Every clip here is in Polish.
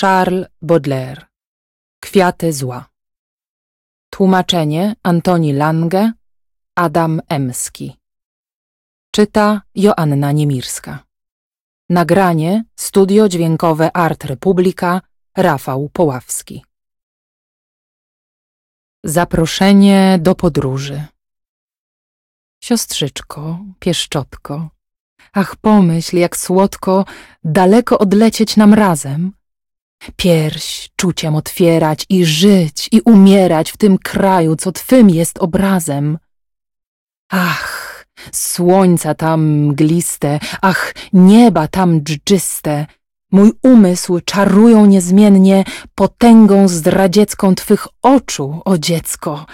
Charles Baudelaire. Kwiaty zła. Tłumaczenie Antoni Lange Adam Emski. Czyta Joanna Niemirska. Nagranie Studio Dźwiękowe Art Republika Rafał Poławski. Zaproszenie do podróży. Siostrzyczko, pieszczotko, ach pomyśl, jak słodko daleko odlecieć nam razem – Pierś czuciem otwierać i żyć i umierać w tym kraju, co twym jest obrazem. Ach, słońca tam mgliste, ach, nieba tam dżdżyste, mój umysł czarują niezmiennie potęgą zdradziecką twych oczu, o dziecko,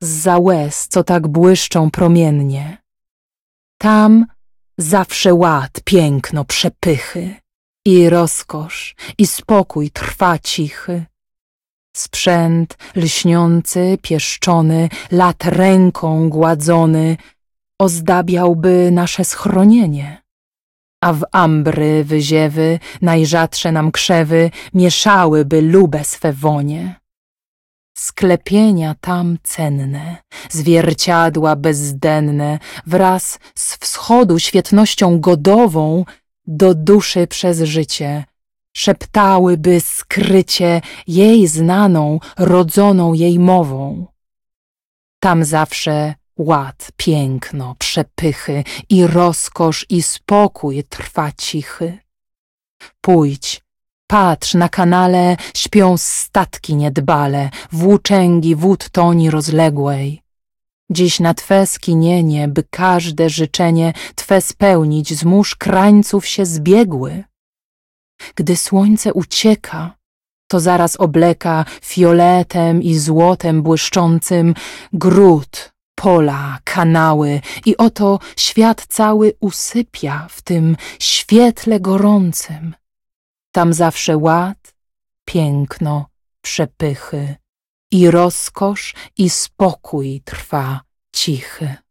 za łez, co tak błyszczą promiennie. Tam zawsze ład, piękno, przepychy. I rozkosz, i spokój trwa cichy. Sprzęt lśniący, pieszczony, lat ręką gładzony, ozdabiałby nasze schronienie. A w ambry wyziewy, najrzadsze nam krzewy, mieszałyby lube swe wonie. Sklepienia tam cenne, zwierciadła bezdenne, wraz z wschodu świetnością godową, do duszy przez życie, szeptałyby skrycie jej znaną, rodzoną jej mową. Tam zawsze ład, piękno, przepychy i rozkosz i spokój trwa cichy. Pójdź, patrz na kanale, śpią statki niedbale, włóczęgi wód toni rozległej. Dziś na Twe skinienie, by każde życzenie Twe spełnić, z mórz krańców się zbiegły. Gdy słońce ucieka, to zaraz obleka fioletem i złotem błyszczącym gród, pola, kanały i oto świat cały usypia w tym świetle gorącym. Tam zawsze ład, piękno, przepychy i rozkosz i spokój trwa cichy.